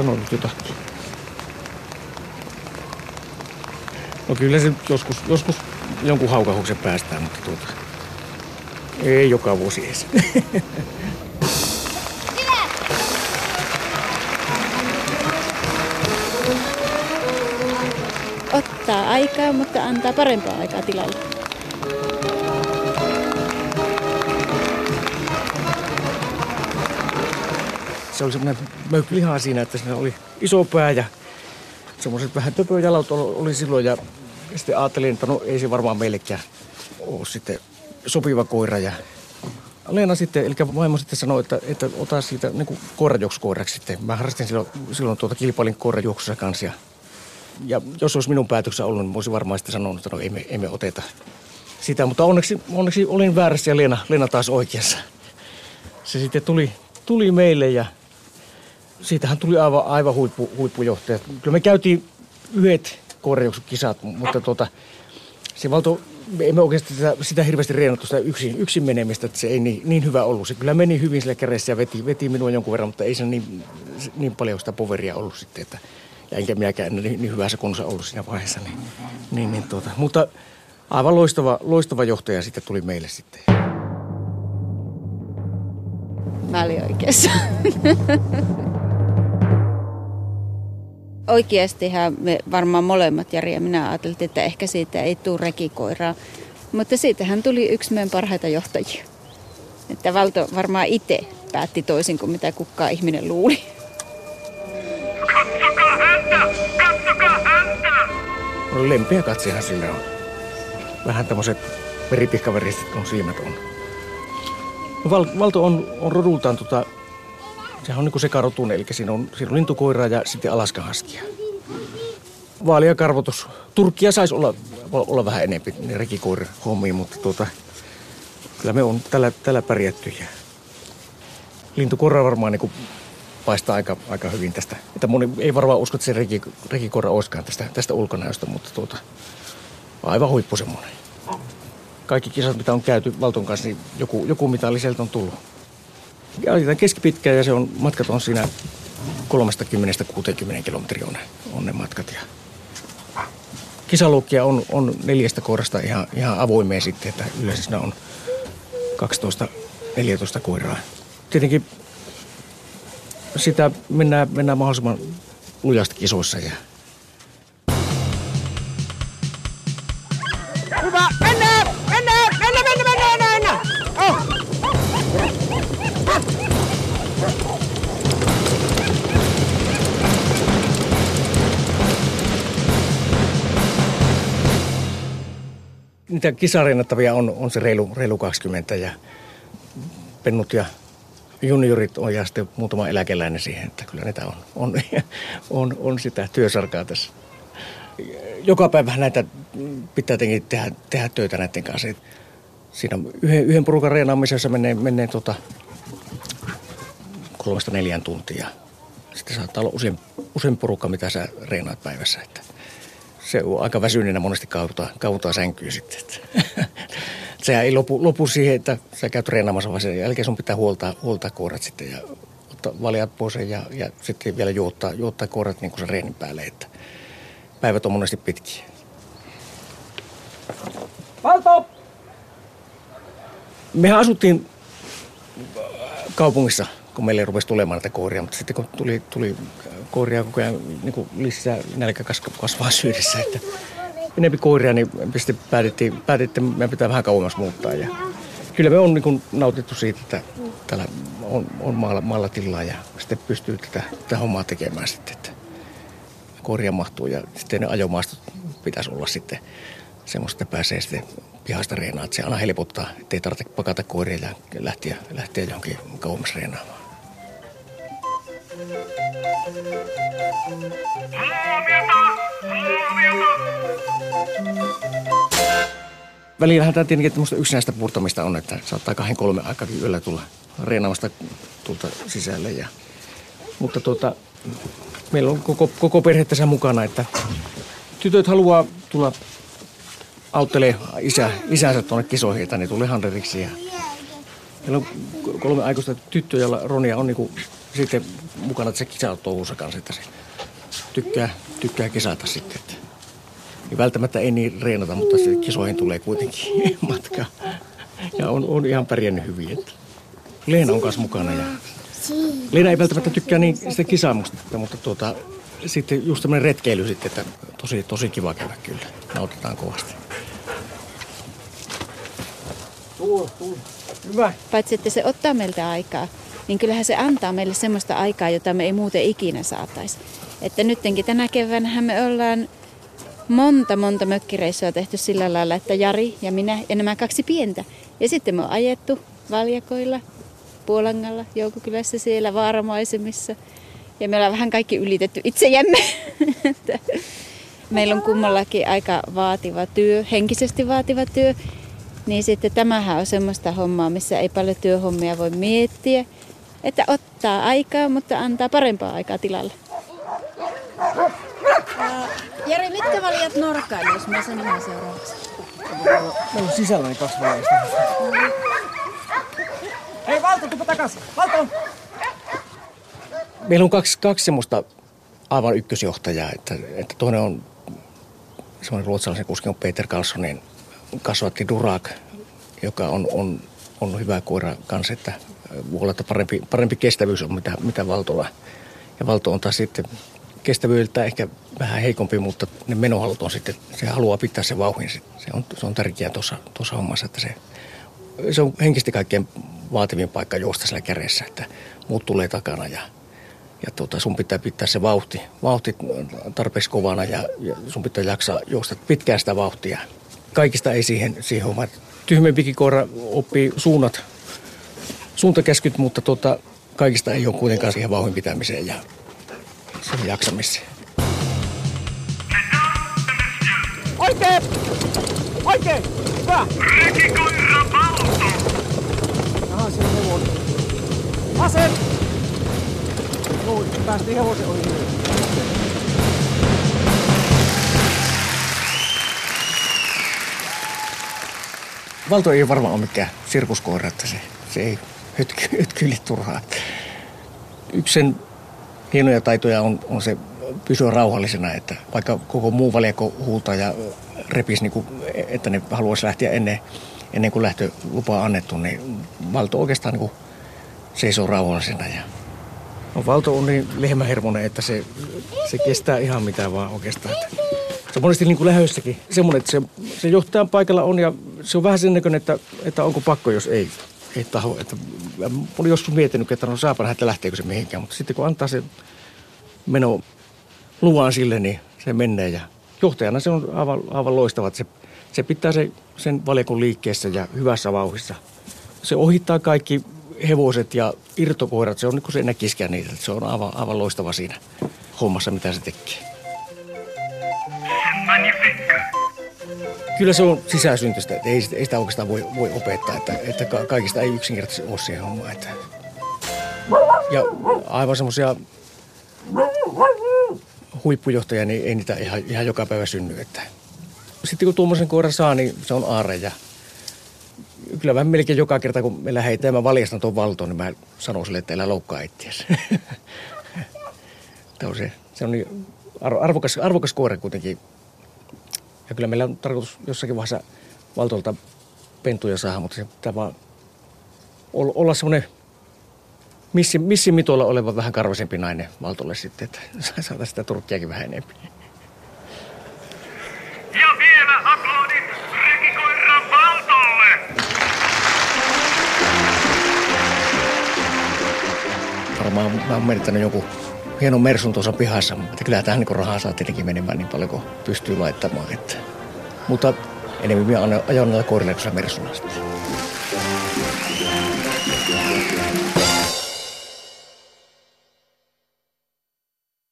sanonut jotakin. No kyllä se joskus, joskus jonkun haukahuksen päästään, mutta tuota, ei joka vuosi edes. Ottaa aikaa, mutta antaa parempaa aikaa tilalle. Se oli semmoinen möykky lihaa siinä, että siinä oli iso pää ja semmoiset vähän töpöjalat ol- oli silloin ja sitten ajattelin, että no ei se varmaan meillekään ole sitten sopiva koira ja Leena sitten, eli vaimo sitten sanoi, että, että ota siitä niin koirajuoksukoiraksi sitten. Mä harrastin silloin, silloin tuota kilpailin koirajuoksussa kanssa ja, ja jos olisi minun päätöksessä ollut, niin olisin varmaan sitten sanonut, että no ei me, ei me oteta sitä. Mutta onneksi, onneksi olin väärässä ja Leena, Leena taas oikeassa. Se sitten tuli, tuli meille ja siitähän tuli aivan, aivan huippu, huippujohtaja. Kyllä me käytiin yhdet korjauskisat, mutta tuota, se valto, me emme oikeasti sitä, sitä hirveästi reenattu sitä yksin, yksin menemistä, että se ei niin, niin hyvä ollut. Se kyllä meni hyvin sillä kädessä ja veti, veti minua jonkun verran, mutta ei se niin, niin paljon sitä poveria ollut sitten, että ja enkä minäkään niin, niin hyvässä kunnossa ollut siinä vaiheessa. Niin, niin, niin tuota. Mutta aivan loistava, loistava johtaja sitten tuli meille sitten. Mä olin oikeassa. Oikeastihan me varmaan molemmat Jari ja minä ajateltiin, että ehkä siitä ei tule rekikoiraa. Mutta siitähän tuli yksi meidän parhaita johtajia. Että Valto varmaan itse päätti toisin kuin mitä kukaan ihminen luuli. Katsokaa häntä! Katsokaa häntä! No lempeä katsehan sillä on. Vähän tämmöiset veripihkaveriset on silmät on. No, Val, Valto on, on rodultaan tota, sehän on niinku sekarotunen, eli siinä on, siinä on lintukoiraa ja sitten alaskahaskia. Vaalia karvotus. Turkkia saisi olla, olla vähän enemmän ne rekikoirin hommiin, mutta tuota, kyllä me on tällä, tällä pärjätty. Lintukoira varmaan niinku paistaa aika, aika hyvin tästä. Että moni ei varmaan usko, että se reki, rekikoira olisikaan tästä, tästä ulkonäöstä, mutta tuota, aivan huippu semmoinen. Kaikki kisat, mitä on käyty Valton kanssa, niin joku, joku mitali sieltä on tullut. Ajetaan keskipitkään ja se on, matkat on siinä 30-60 kilometriä on, on ne matkat. Ja kisaluokkia on, on neljästä koirasta ihan, ihan avoimeen sitten, että yleensä siinä on 12-14 koiraa. Tietenkin sitä mennään, mennään mahdollisimman lujasti kisoissa ja niitä kisarennattavia on, on se reilu, reilu 20 ja pennut ja juniorit on ja sitten muutama eläkeläinen siihen, että kyllä niitä on, on, on, on sitä työsarkaa tässä. Joka päivä näitä pitää tietenkin tehdä, tehdä töitä näiden kanssa. Siinä yhden, yhden porukan reenaamisessa menee, menee tota kolmesta neljään tuntia. Sitten saattaa olla usein, usein porukka, mitä sä reenaat päivässä. Että se on aika väsyneenä monesti kaudutaan, kaudutaan sänkyyn sitten. Että Sehän ei lopu, lopu siihen, että sä käyt treenaamassa, vaan sen jälkeen sun pitää huoltaa, huoltaa koirat sitten ja ottaa valjat pois ja, ja sitten vielä juottaa, juottaa koirat niin kuin sen reenin päälle. Että päivät on monesti pitkiä. Valto! Mehän asuttiin kaupungissa, kun meille rupesi tulemaan näitä koiria, mutta sitten kun tuli, tuli koiria koko ajan niin kuin lisää, nälkä kas- kasvaa syydessä, että enempi koiria, niin sitten päätettiin, päätettiin, että meidän pitää vähän kauemmas muuttaa. Ja kyllä me on niin kuin nautittu siitä, että täällä on, on maalla, maalla tilaa ja sitten pystyy tätä, tätä hommaa tekemään sitten, että koiria mahtuu ja sitten ne ajomaastot pitäisi olla sitten semmoista, että pääsee sitten pihasta reenaamaan. Se aina helpottaa, ettei tarvitse pakata koiria ja lähteä, lähteä johonkin kauemmas reenaamaan. Välillähän tämä tietenkin tämmöistä yksinäistä purtamista on, että saattaa kahden kolme aikakin yöllä tulla reenaamasta tulta sisälle. Ja, mutta tuota, meillä on koko, koko perhe tässä mukana, että tytöt haluaa tulla auttelee isä, isänsä tuonne kisoihin, että ne tulee handleriksi. Ja meillä on kolme aikuista tyttöä ja Ronia on niinku sitten mukana, se kisaa touhussa kanssa, että se tykkää, tykkää kisata sitten. Että. Niin välttämättä ei niin reenata, mutta se kisoihin tulee kuitenkin matka. Ja on, on ihan pärjännyt hyvin. Että. Leena on kanssa mukana ja Leena ei välttämättä tykkää niin sitä kisaamusta, mutta tuota, sitten just tämmöinen retkeily sitten, että tosi, tosi kiva käydä kyllä. Nautitaan kovasti. Tuo, tuo. Hyvä. Paitsi että se ottaa meiltä aikaa, niin kyllähän se antaa meille semmoista aikaa, jota me ei muuten ikinä saataisi. Että nyttenkin tänä keväänä me ollaan monta, monta mökkireissua tehty sillä lailla, että Jari ja minä ja nämä kaksi pientä. Ja sitten me on ajettu valjakoilla, Puolangalla, Joukokylässä siellä, Vaaramaisemissa. Ja me ollaan vähän kaikki ylitetty itsejämme. Meillä on kummallakin aika vaativa työ, henkisesti vaativa työ. Niin sitten tämähän on semmoista hommaa, missä ei paljon työhommia voi miettiä. Että ottaa aikaa, mutta antaa parempaa aikaa tilalle. Jari, mitkä valijat norkkaan, jos mä sanon ihan seuraavaksi? Meillä on sisällä ne kaksi valista. Hei Valto, tupa takas. Valto! Meillä on kaksi, kaksi semmoista aivan ykkösjohtajaa, että, että toinen on semmoinen ruotsalaisen kuski on Peter Carlsonin kasvatti Durak, joka on, on, on hyvä koira kanssa, että voi olla, että parempi, parempi kestävyys on mitä, mitä Valtolla. Ja Valto on taas sitten kestävyydeltä ehkä vähän heikompi, mutta ne menohalut on sitten, se haluaa pitää se vauhin. Se on, se on tärkeää tuossa, tuossa hommassa, että se, se on henkisesti kaikkein vaativin paikka juosta siellä kädessä, että muut tulee takana ja, ja tuota, sun pitää pitää se vauhti, vauhti tarpeeksi kovana ja, ja sun pitää jaksaa juosta pitkään sitä vauhtia. Kaikista ei siihen, siihen hommaan. Tyhmempikin koira oppii suunnat, suuntakäskyt, mutta tuota, kaikista ei ole kuitenkaan siihen vauhin pitämiseen ja siihen jaksamiseen. Oikein! Oikein! Hyvä! Rekikoira Valto! Aha, siellä on hevonen. Vasen! Joo, päästiin hevosen ohi. Valto ei varmaan ole mikään sirkuskoira, että se, se ei hötky, hötkyili turhaa. Yksi sen hienoja taitoja on, on se pysyä rauhallisena, että vaikka koko muu valjako huutaa ja repisi, niin kuin, että ne haluaisi lähteä ennen, ennen kuin lähtölupa on annettu, niin Valto oikeastaan niin kuin seisoo rauhallisena. Ja... No, Valto on niin lehmähermonen, että se, se kestää ihan mitä vaan oikeastaan. Että se on monesti niin kuin lähössäkin semmoinen, että se, se johtajan paikalla on ja se on vähän sen näköinen, että, että onko pakko, jos ei, ei taho. Että, mä olin joskus miettinyt, että no saapa että lähteekö se mihinkään, mutta sitten kun antaa se meno luvan sille, niin se menee ja johtajana se on aivan, aivan loistava, että se, se pitää se, sen valjakon liikkeessä ja hyvässä vauhissa. Se ohittaa kaikki hevoset ja irtokoirat, se on niin kuin se näkiskään niitä, se on aivan, aivan loistava siinä hommassa, mitä se tekee. Magnifique! Kyllä se on sisäsyntystä, että ei, ei sitä oikeastaan voi, voi opettaa, että, että ka- kaikista ei yksinkertaisesti ole siihen hommaan. Että. Ja aivan semmoisia huippujohtajia, niin ei niitä ihan, ihan joka päivä synny. Että. Sitten kun tuommoisen koiran saa, niin se on aare ja kyllä vähän melkein joka kerta, kun me lähdetään mä valjastan tuon valtoon, niin mä sanon sille, että älä loukkaa itseäsi. Tämä on se, se on niin arvo- arvokas, arvokas koira kuitenkin ja kyllä meillä on tarkoitus jossakin vaiheessa valtolta pentuja saada, mutta se pitää vaan ol- olla semmoinen missin, missin mitoilla oleva vähän karvasempi nainen valtolle sitten, että saataisiin sitä turkkiakin vähän enemmän. Ja vielä aplodit rekikoira Valtolle! Varmaan mä oon menettänyt joku hienon mersun tuossa pihassa, mutta kyllä tähän niin rahaa saa tietenkin menemään niin paljon kuin pystyy laittamaan. Että. Mutta enemmän minä ajoin näillä koirilla kuin mersulla sitten.